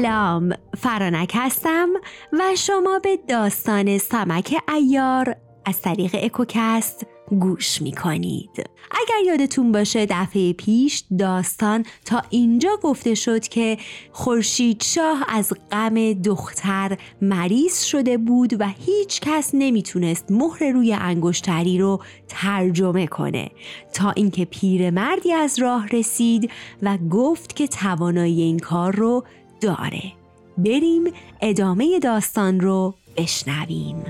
سلام فرانک هستم و شما به داستان سمک ایار از طریق اکوکست گوش می کنید. اگر یادتون باشه دفعه پیش داستان تا اینجا گفته شد که خورشید شاه از غم دختر مریض شده بود و هیچ کس نمی‌تونست مهر روی انگشتری رو ترجمه کنه تا اینکه پیرمردی از راه رسید و گفت که توانایی این کار رو داره. بریم ادامه داستان رو بشنویم.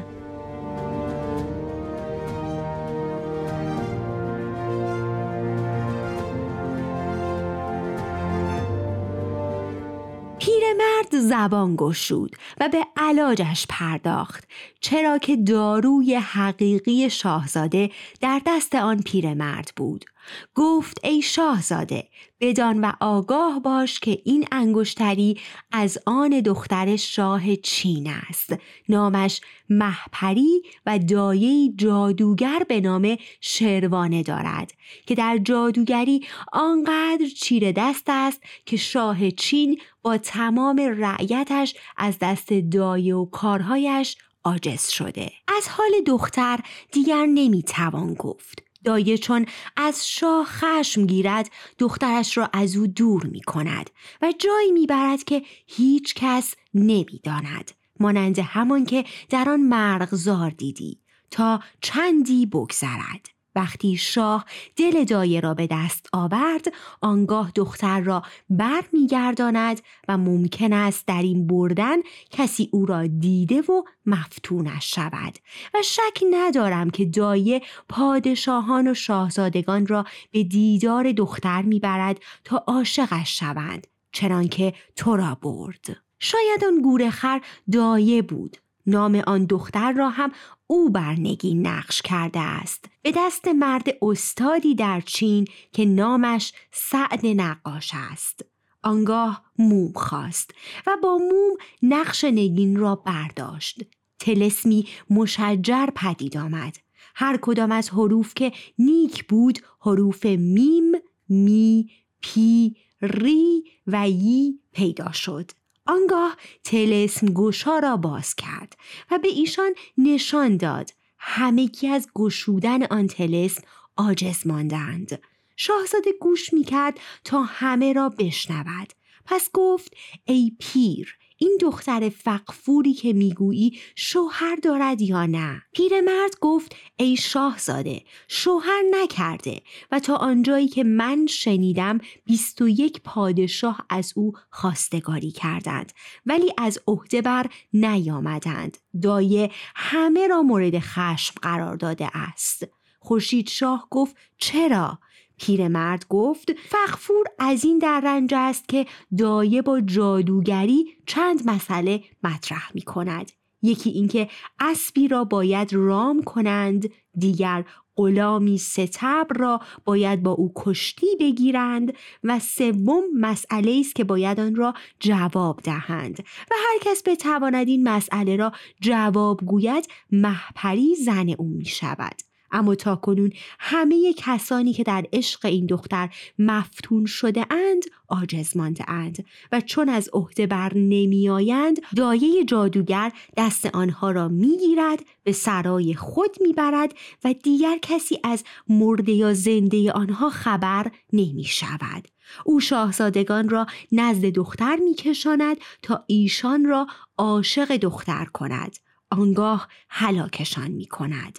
پیرمرد زبان گشود و به علاجش پرداخت چرا که داروی حقیقی شاهزاده در دست آن پیرمرد بود گفت ای شاهزاده بدان و آگاه باش که این انگشتری از آن دختر شاه چین است. نامش محپری و دایه جادوگر به نام شروانه دارد که در جادوگری آنقدر چیر دست است که شاه چین با تمام رعیتش از دست دایه و کارهایش عاجز شده. از حال دختر دیگر نمی‌توان گفت. دایه چون از شاه خشم گیرد دخترش را از او دور می کند و جایی می برد که هیچ کس نمی داند. مانند همان که در آن مرغزار دیدی تا چندی بگذرد. وقتی شاه دل دایه را به دست آورد آنگاه دختر را بر میگرداند و ممکن است در این بردن کسی او را دیده و مفتونش شود و شک ندارم که دایه پادشاهان و شاهزادگان را به دیدار دختر می‌برد تا عاشقش شوند چنانکه تو را برد. شاید آن گورخر دایه بود. نام آن دختر را هم او بر نگین نقش کرده است. به دست مرد استادی در چین که نامش سعد نقاش است. آنگاه موم خواست و با موم نقش نگین را برداشت. تلسمی مشجر پدید آمد. هر کدام از حروف که نیک بود حروف میم می پی ری و یی پیدا شد. آنگاه تلسم گوشا را باز کرد و به ایشان نشان داد همگی از گشودن آن تلسم عاجز ماندند. شاهزاده گوش می‌کرد تا همه را بشنود. پس گفت ای پیر این دختر فقفوری که می‌گویی شوهر دارد یا نه؟ پیرمرد گفت ای شاهزاده شوهر نکرده و تا آنجایی که من شنیدم بیست و یک پادشاه از او خواستگاری کردند ولی از عهده بر نیامدند. دایه همه را مورد خشم قرار داده است. خورشید شاه گفت چرا؟ پیرمرد گفت فخفور از این در رنج است که دایه با جادوگری چند مسئله مطرح می کند. یکی اینکه اسبی را باید رام کنند دیگر غلامی ستبر را باید با او کشتی بگیرند و سوم مسئله است که باید آن را جواب دهند و هر کس بتواند این مسئله را جواب گوید محپری زن او می شود اما تا کنون همه کسانی که در عشق این دختر مفتون شده اند آجز مانده اند و چون از عهده بر نمی آیند دایه جادوگر دست آنها را می‌گیرد به سرای خود می‌برد و دیگر کسی از مرده یا زنده آنها خبر نمی شود. او شاهزادگان را نزد دختر میکشاند تا ایشان را عاشق دختر کند آنگاه هلاکشان می کند.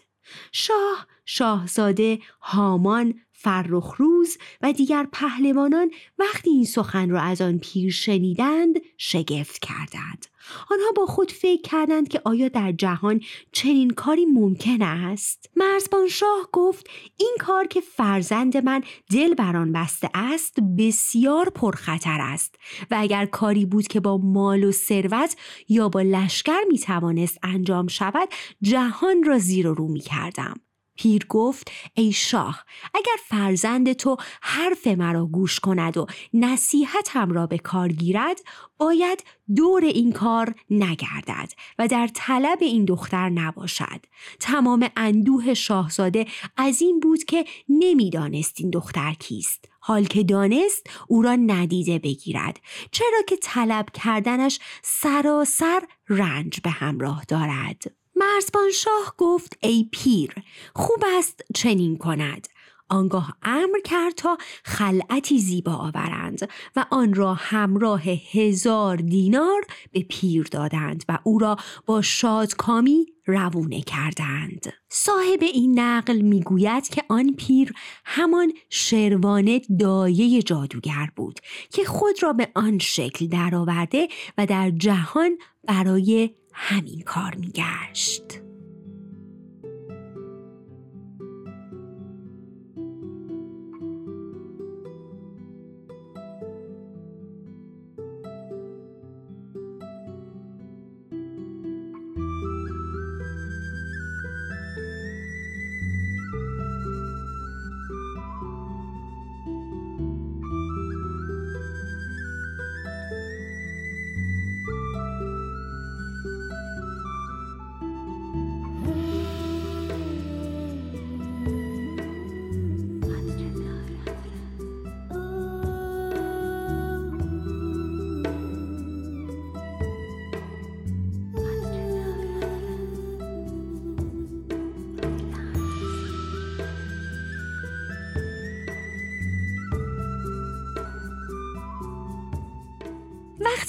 شاه شاهزاده هامان فرخروز و دیگر پهلوانان وقتی این سخن را از آن پیر شنیدند شگفت کردند. آنها با خود فکر کردند که آیا در جهان چنین کاری ممکن است؟ مرزبان شاه گفت این کار که فرزند من دل بر آن بسته است بسیار پرخطر است و اگر کاری بود که با مال و ثروت یا با لشکر می توانست انجام شود جهان را زیر و رو می کردم پیر گفت ای شاه اگر فرزند تو حرف مرا گوش کند و نصیحتم را به کار گیرد باید دور این کار نگردد و در طلب این دختر نباشد. تمام اندوه شاهزاده از این بود که نمی‌دانست این دختر کیست. حال که دانست او را ندیده بگیرد. چرا که طلب کردنش سراسر رنج به همراه دارد. مرزبان شاه گفت ای پیر خوب است چنین کند. آنگاه امر کرد تا خلعتی زیبا آورند و آن را همراه هزار دینار به پیر دادند و او را با شادکامی روونه کردند. صاحب این نقل می‌گوید که آن پیر همان شروانه دایه جادوگر بود که خود را به آن شکل درآورده و در جهان برای همین کار میگشت.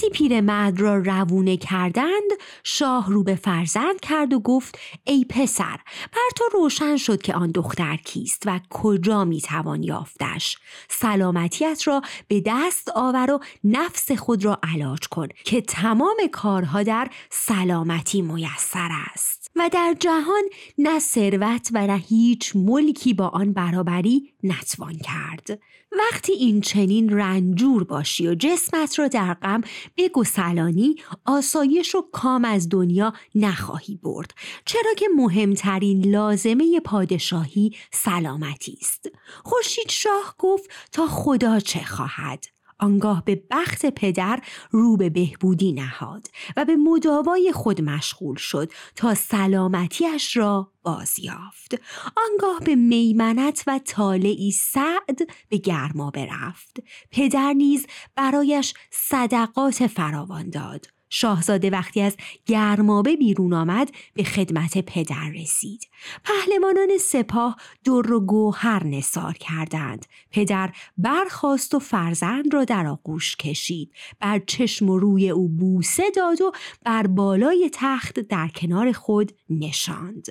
وقتی پیرمرد را روونه کردند شاه رو به فرزند کرد و گفت ای پسر بر تو روشن شد که آن دختر کیست و کجا می‌توان یافتش. سلامتیت را به دست آور و نفس خود را علاج کن که تمام کارها در سلامتی میسر است. و در جهان نه ثروت و نه هیچ ملکی با آن برابری نتوان کرد. وقتی این چنین رنجور باشی و جسمت را در غم بگسلانی آسایش و کام از دنیا نخواهی برد. چرا که مهمترین لازمه پادشاهی سلامتی است. خورشید شاه گفت تا خدا چه خواهد. آنگاه به بخت پدر رو به بهبودی نهاد و به مداوای خود مشغول شد تا سلامتیش را بازیافت آنگاه به میمنت و طالعی سعد به گرما برفت. پدر نیز برایش صدقات فراوان داد. شاهزاده وقتی از گرمابه بیرون آمد به خدمت پدر رسید. پهلوانان سپاه در و گوهر نصار کردند. پدر برخواست و فرزند را در آغوش کشید. بر چشم و روی او بوسه داد و بر بالای تخت در کنار خود نشاند.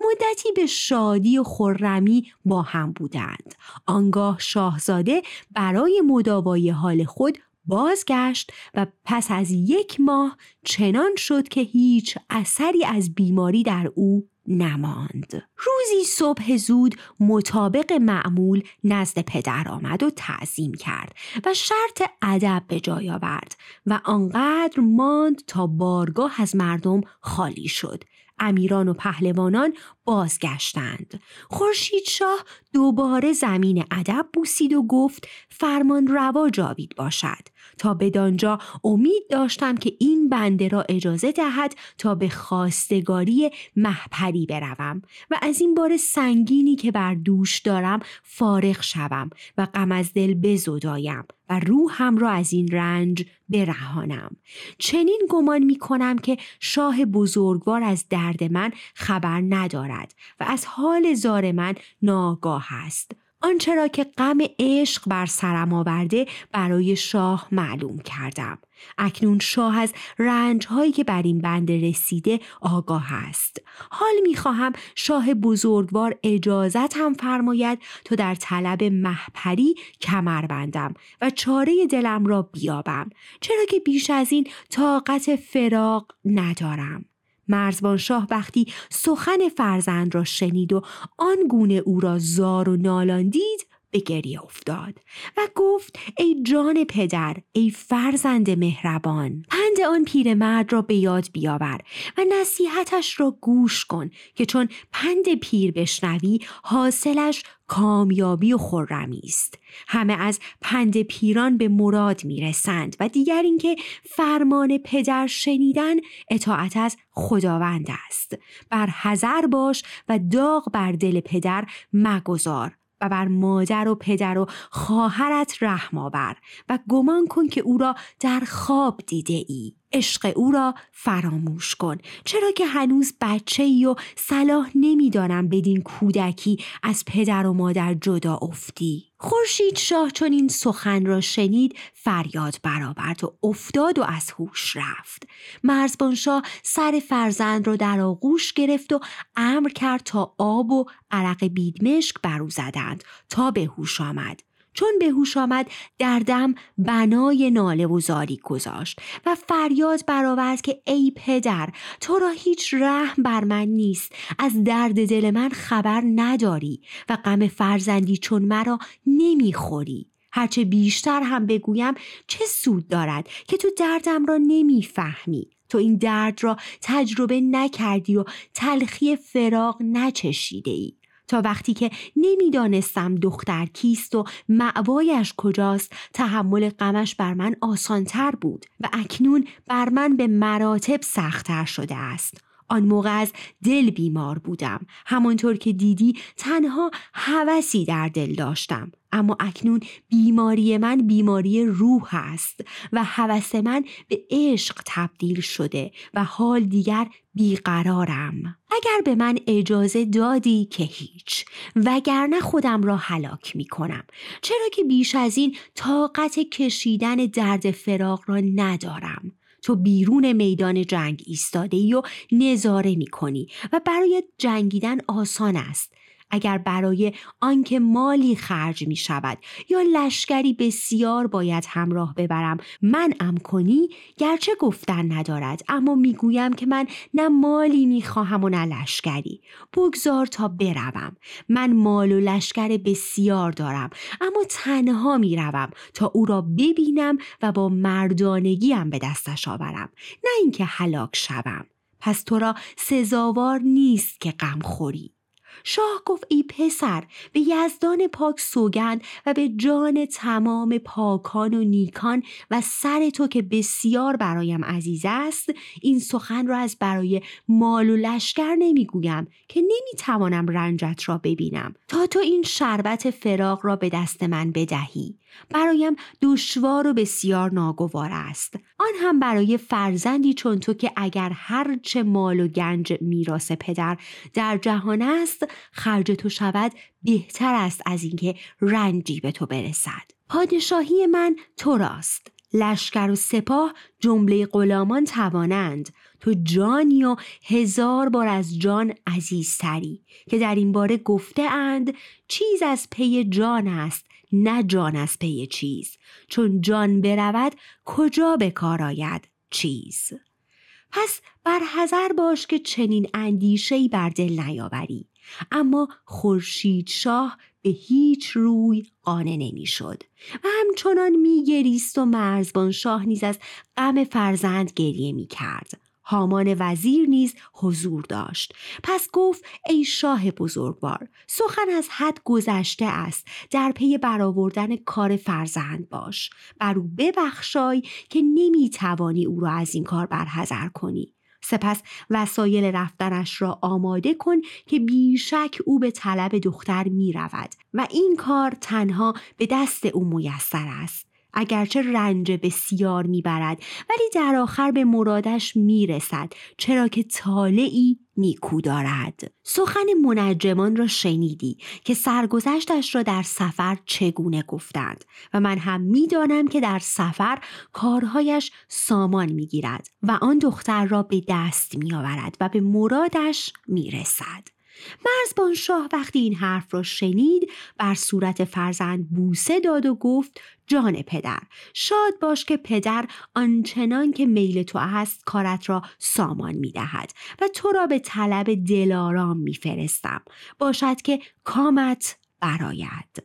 مدتی به شادی و خرمی با هم بودند. آنگاه شاهزاده برای مداوای حال خود بازگشت و پس از یک ماه چنان شد که هیچ اثری از بیماری در او نماند. روزی صبح زود مطابق معمول نزد پدر آمد و تعظیم کرد و شرط ادب به جای آورد و آنقدر ماند تا بارگاه از مردم خالی شد. امیران و پهلوانان بازگشتند. خورشید شاه دوباره زمین ادب بوسید و گفت فرمان روا جاوید باشد. تا بدانجا امید داشتم که این بنده را اجازه دهد تا به خواستگاری محپری بروم و از این بار سنگینی که بر دوش دارم فارغ شوم و غم از دل بزدایم و روحم را از این رنج برهانم. چنین گمان می کنم که شاه بزرگوار از درد من خبر ندارد و از حال زار من ناگاه است. آنچه را که غم عشق بر سرم آورده برای شاه معلوم کردم. اکنون شاه از رنج هایی که بر این بنده رسیده آگاه است. حال می‌خواهم شاه بزرگوار اجازت هم فرماید تا در طلب محپری کمر بندم و چاره دلم را بیابم چرا که بیش از این طاقت فراق ندارم. مرزبان شاه وقتی سخن فرزند را شنید و آن گونه او را زار و نالان دید به گریه افتاد و گفت ای جان پدر ای فرزند مهربان پند آن پیرمرد را به یاد بیاور و نصیحتش را گوش کن که چون پند پیر بشنوی حاصلش کامیابی و خرمی است. همه از پند پیران به مراد می‌رسند و دیگر اینکه فرمان پدر شنیدن اطاعت از خداوند است. بر حذر باش و داغ بر دل پدر مگذار و بر مادر و پدر و خواهرت رحم آور و گمان کن که او را در خواب دیده ای. عشق او را فراموش کن. چرا که هنوز بچه ای و صلاح نمی‌دانم بدین کودکی از پدر و مادر جدا افتی. خورشید شاه چون این سخن را شنید فریاد برآورد و افتاد و از هوش رفت. مرزبان شاه سر فرزند را در آغوش گرفت و امر کرد تا آب و عرق بیدمشک برو زدند تا به هوش آمد. چون به هوش آمد در دم بنای ناله و زاری گذاشت و فریاد برآورد که ای پدر تو را هیچ رحم بر من نیست از درد دل من خبر نداری و غم فرزندی چون مرا نمی‌خوری. هرچه بیشتر هم بگویم چه سود دارد که تو دردم را نمی‌فهمی؟ تو این درد را تجربه نکردی و تلخی فراغ نچشیده ای تا وقتی که نمی‌دانستم دختر کیست و معوایش کجاست تحمل غمش بر من آسانتر بود و اکنون بر من به مراتب سختتر شده است. آن موقع از دل بیمار بودم. همانطور که دیدی تنها هوسی در دل داشتم. اما اکنون بیماری من بیماری روح است و هوس من به عشق تبدیل شده و حال دیگر بیقرارم. اگر به من اجازه دادی که هیچ وگرنه خودم را هلاک می کنم چرا که بیش از این طاقت کشیدن درد فراغ را ندارم. تو بیرون میدان جنگ ایستاده ای و نظاره می کنی و برای جنگیدن آسان است. اگر برای آنکه مالی خرج می شود یا لشکری بسیار باید همراه ببرم من ام کنی؟ گرچه گفتن ندارد اما می‌گویم که من نه مالی می‌خواهم و نه لشکری. بگذار تا بروم. من مال و لشکر بسیار دارم اما تنها می‌روم تا او را ببینم و با مردانگیم به دستش آورم. نه اینکه هلاک شوم. پس تو را سزاوار نیست که غم خوری شاه گفت ای پسر به یزدان پاک سوگند و به جان تمام پاکان و نیکان و سر تو که بسیار برایم عزیز است این سخن را از برای مال و لشکر نمی‌گویم که نمی‌توانم رنجت را ببینم. تا تو این شربت فراغ را به دست من بدهی. برایم دشوار و بسیار ناگوار است. آن هم برای فرزندی چون تو که اگر هرچه مال و گنج میراث پدر در جهان است خرج تو شود بهتر است از اینکه رنجی به تو برسد. پادشاهی من تو راست لشکر و سپاه جمله غلامان توانند. تو جانی و هزار بار از جان عزیزتری که در این باره گفته اند چیز از پی جان است نه جان از پی چیز. چون جان برود کجا به کار آید چیز. پس بر حذر باش که چنین اندیشه‌ای بر دل نیاوری. اما خورشید شاه به هیچ روی قانع نمی‌شد. و همچنان میگریست و مرزبان شاه نیز از غم فرزند گریه می کرد. هامان وزیر نیز حضور داشت. پس گفت ای شاه بزرگوار سخن از حد گذشته است. در پی برآوردن کار فرزند باش. بر او ببخشای که نمی‌توانی او را از این کار برحذر کنی. سپس وسایل رفتنش را آماده کن که بیشک او به طلب دختر می رود و این کار تنها به دست او میسر است. اگرچه رنج بسیار می‌برد ولی در آخر به مرادش می‌رسد چرا که طالعی نیکو دارد. سخن منجمان را شنیدی که سرگذشتش را در سفر چگونه گفتند و من هم می‌دانم که در سفر کارهایش سامان می‌گیرد و آن دختر را به دست میآورد و به مرادش می‌رسد. مرزبان شاه وقتی این حرف را شنید بر صورت فرزند بوسه داد و گفت جان پدر شاد باش که پدر آنچنان که میل تو است کارت را سامان می دهد و تو را به طلب دلارام می فرستم. باشد که کامت براید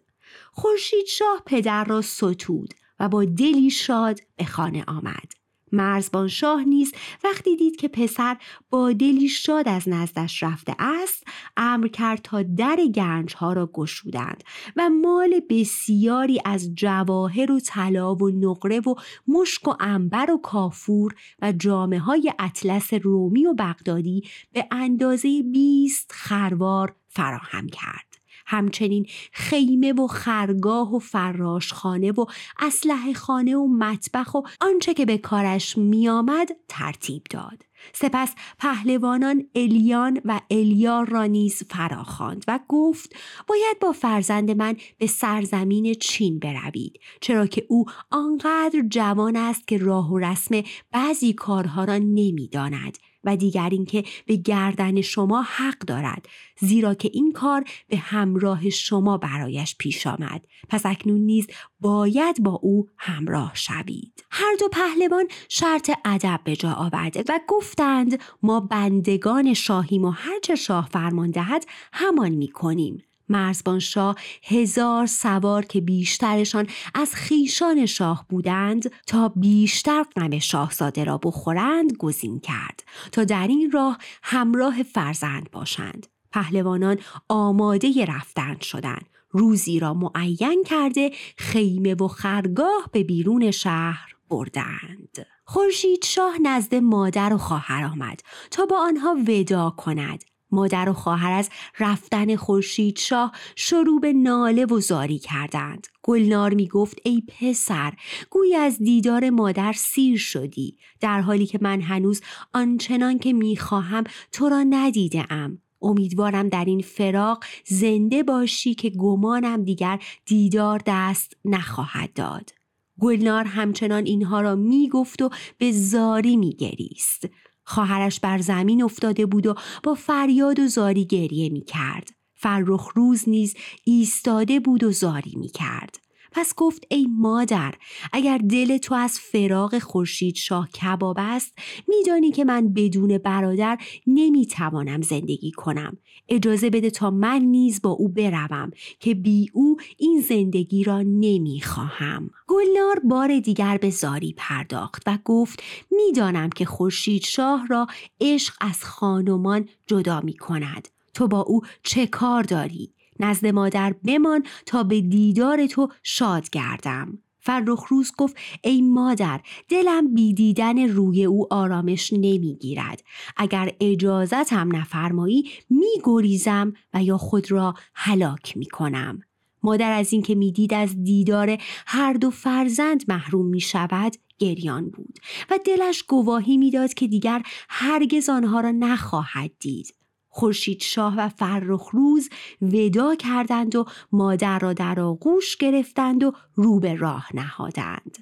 خورشید شاه پدر را ستود و با دلی شاد به خانه آمد. مرزبان شاه نیز وقتی دید که پسر با دلی شاد از نزدش رفته است امر کرد تا در گنج ها را گشودند و مال بسیاری از جواهر و طلا و نقره و مشک و انبر و کافور و جامعه های اطلس رومی و بغدادی به اندازه بیست خروار فراهم کرد. همچنین خیمه و خرگاه و فراشخانه و اسلحه خانه و مطبخ و آنچه که به کارش میآمد ترتیب داد. سپس پهلوانان الیان و الیار را نیز فراخواند و گفت باید با فرزند من به سرزمین چین بروید چرا که او آنقدر جوان است که راه و رسم بعضی کارها را نمی‌داند. و دیگر اینکه به گردن شما حق دارد زیرا که این کار به همراه شما برایش پیش آمد. پس اکنون نیز باید با او همراه شوید. هر دو پهلوان شرط ادب به جا آورده و گفتند ما بندگان شاهیم و هرچه شاه فرمان دهد همان می‌کنیم. مرزبان شاه هزار سوار که بیشترشان از خیشان شاه بودند تا بیشتر غم شاهزاده را بخورند گزین کرد تا در این راه همراه فرزند باشند. پهلوانان آماده رفتن شدند روزی را معین کرده خیمه و خرگاه به بیرون شهر بردند. خورشید شاه نزد مادر و خواهر آمد تا با آنها ودا کند. مادر و خواهر از رفتن خورشید شاه شروع به ناله و زاری کردند. گلنار می گفت ای پسر گوی از دیدار مادر سیر شدی. در حالی که من هنوز آنچنان که می خواهم تو را ندیده ام امیدوارم در این فراق زنده باشی که گمانم دیگر دیدار دست نخواهد داد. گلنار همچنان اینها را می گفت و به زاری می گریست خواهرش بر زمین افتاده بود و با فریاد و زاری گریه می کرد. فرخ روز نیز ایستاده بود و زاری می کرد. پس گفت ای مادر اگر دل تو از فراغ خورشید شاه کباب است میدانی که من بدون برادر نمی‌توانم زندگی کنم. اجازه بده تا من نیز با او بروم که بی او این زندگی را نمی‌خواهم. گلنار بار دیگر به زاری پرداخت و گفت می‌دانم که خورشید شاه را عشق از خانمان جدا می کند تو با او چه کار داری؟ نزد مادر بمان تا به دیدار تو شاد گردم. فرخ روز گفت ای مادر دلم بی دیدن روی او آرامش نمی‌گیرد. اگر اجازتم نفرمایی میگریزم و یا خود را هلاک می‌کنم. مادر از اینکه می‌دید از دیدار هر دو فرزند محروم می شود گریان بود و دلش گواهی می‌داد که دیگر هرگز آنها را نخواهد دید. خورشید شاه و فرخ روز ودا کردند و مادر را در آغوش گرفتند و رو به راه نهادند.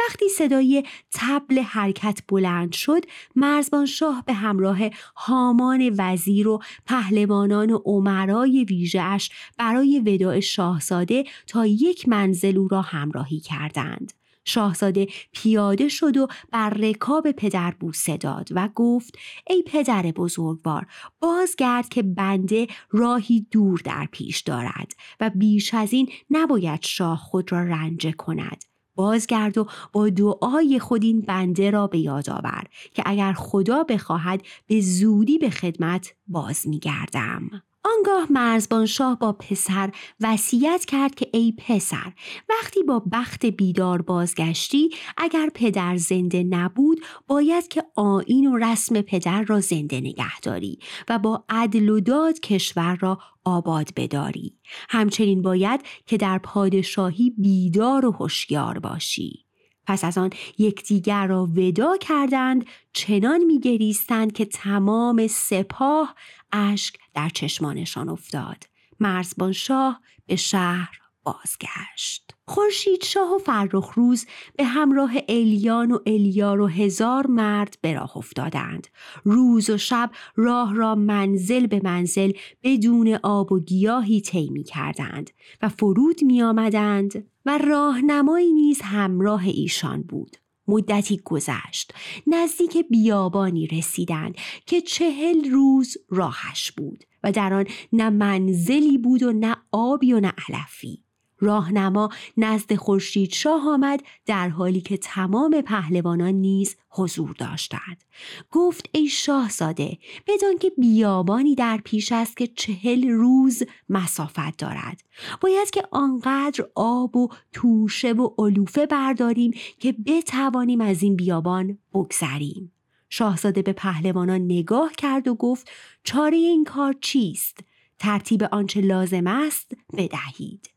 وقتی صدای تبل حرکت بلند شد مرزبان شاه به همراه هامان وزیر و پهلوانان و عمرای ویژهاش برای وداع شاهزاده تا یک منزل او را همراهی کردند شاهزاده پیاده شد و بر رکاب پدر بوسه داد و گفت ای پدر بزرگوار بازگرد که بنده راهی دور در پیش دارد و بیش از این نباید شاه خود را رنجه کند بازگرد و با دعای خود این بنده را به یاد آور که اگر خدا بخواهد به زودی به خدمت باز میگردم. آنگاه مرزبان شاه با پسر وصیت کرد که ای پسر وقتی با بخت بیدار بازگشتی اگر پدر زنده نبود باید که آین و رسم پدر را زنده نگه داری و با عدل و داد کشور را آباد بداری. همچنین باید که در پادشاهی بیدار و هوشیار باشی. پس از آن یکدیگر را ودا کردند چنان میگریستند که تمام سپاه اشک در چشمانشان افتاد. مرزبان شاه به شهر بازگشت. خورشید شاه و فرخ روز به همراه الیان و الیار و هزار مرد به راه افتادند. روز و شب راه را منزل به منزل بدون آب و گیاهی طی کردند و فرود می آمدند و راهنمایی نیز همراه ایشان بود. مدتی گذشت. نزدیک بیابانی رسیدند که چهل روز راهش بود و در آن نه منزلی بود و نه آبی و نه علفی. راهنما نزد خورشید شاه آمد در حالی که تمام پهلوانان نیز حضور داشتند. گفت ای شاهزاده بدان که بیابانی در پیش است که چهل روز مسافت دارد. باید که آنقدر آب و توشه و علوفه برداریم که بتوانیم از این بیابان بگذریم. شاهزاده به پهلوانان نگاه کرد و گفت چاره این کار چیست؟ ترتیب آنچه لازم است بدهید.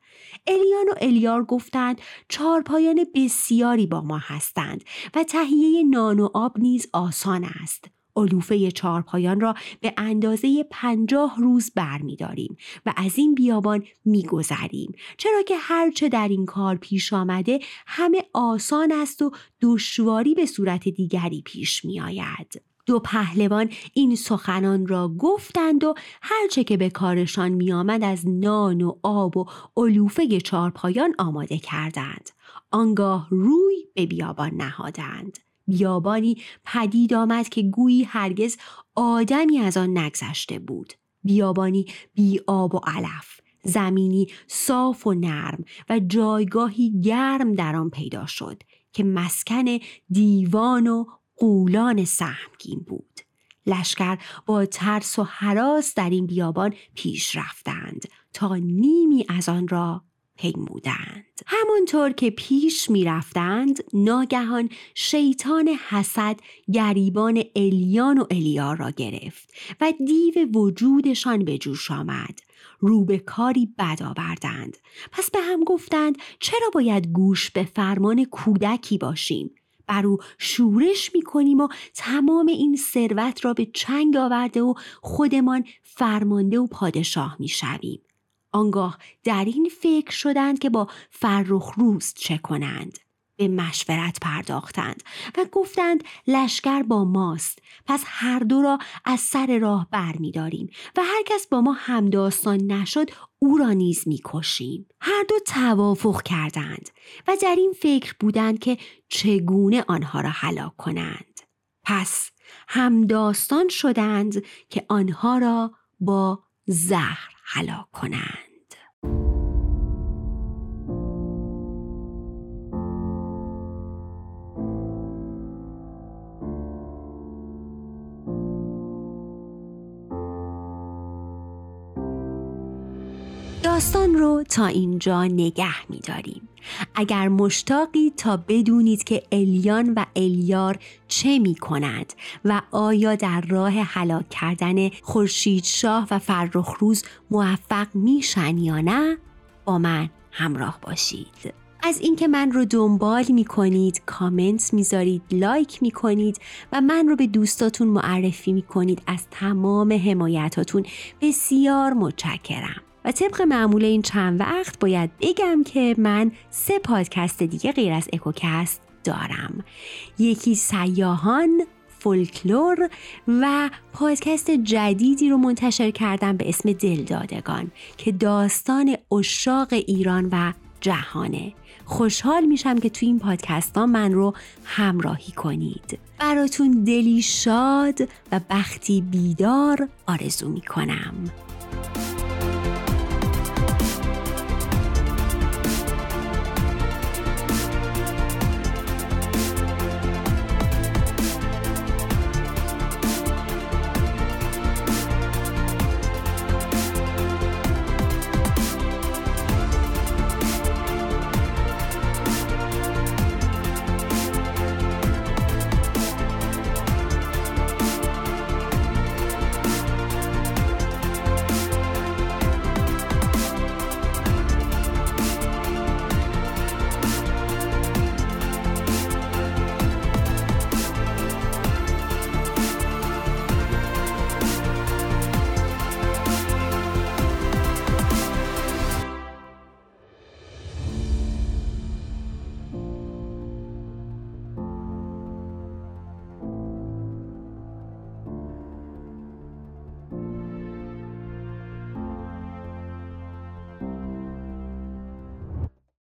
الیان و الیار گفتند چارپایان بسیاری با ما هستند و تهیه نان و آب نیز آسان است علوفه چارپایان را به اندازه پنجاه روز برمیداریم و از این بیابان میگذریم چرا که هرچه در این کار پیش آمده همه آسان است و دشواری به صورت دیگری پیش می آید. دو پهلوان این سخنان را گفتند و هرچه که به کارشان میآمد از نان و آب و علوفه چارپایان آماده کردند. آنگاه روی به بیابان نهادند. بیابانی پدید آمد که گویی هرگز آدمی از آن نگذشته بود. بیابانی بی آب و علف زمینی صاف و نرم و جایگاهی گرم در آن پیدا شد که مسکن دیوان و قولان سهمگین بود. لشکر با ترس و حراس در این بیابان پیش رفتند تا نیمی از آن را پیمودند. همانطور که پیش می رفتند ناگهان شیطان حسد گریبان الیان و الیار را گرفت و دیو وجودشان به جوش آمد. رو به کاری بد آوردند. پس به هم گفتند چرا باید گوش به فرمان کودکی باشیم؟ بر او شورش می کنیم و تمام این ثروت را به چنگ آورده و خودمان فرمانده و پادشاه می شویم. آنگاه در این فکر شدند که با فرخ روز چه کنند. به مشورت پرداختند و گفتند لشکر با ماست پس هر دو را از سر راه بر می داریم و هر کس با ما همداستان نشد او را نیز می کشیم. هر دو توافق کردند و در این فکر بودند که چگونه آنها را هلاک کنند. پس همداستان شدند که آنها را با زهر هلاک کنند. داستان رو تا اینجا نگه میداریم. اگر مشتاقی تا بدونید که الیان و الیار چه می کند و آیا در راه هلاک کردن خورشید شاه و فرخروز موفق میشن یا نه با من همراه باشید از اینکه من رو دنبال می کنید کامنت می‌ذارید لایک می کنید و من رو به دوستاتون معرفی می کنید از تمام حمایتاتون بسیار متشکرم و طبق معمول این چند وقت باید بگم که من سه پادکست دیگه غیر از اکوکست دارم. یکی سیاهان فولکلور و پادکست جدیدی رو منتشر کردم به اسم دلدادگان که داستان اشاق ایران و جهانه. خوشحال میشم که توی این پادکست ها من رو همراهی کنید. براتون دلی شاد و بختی بیدار آرزو می‌کنم.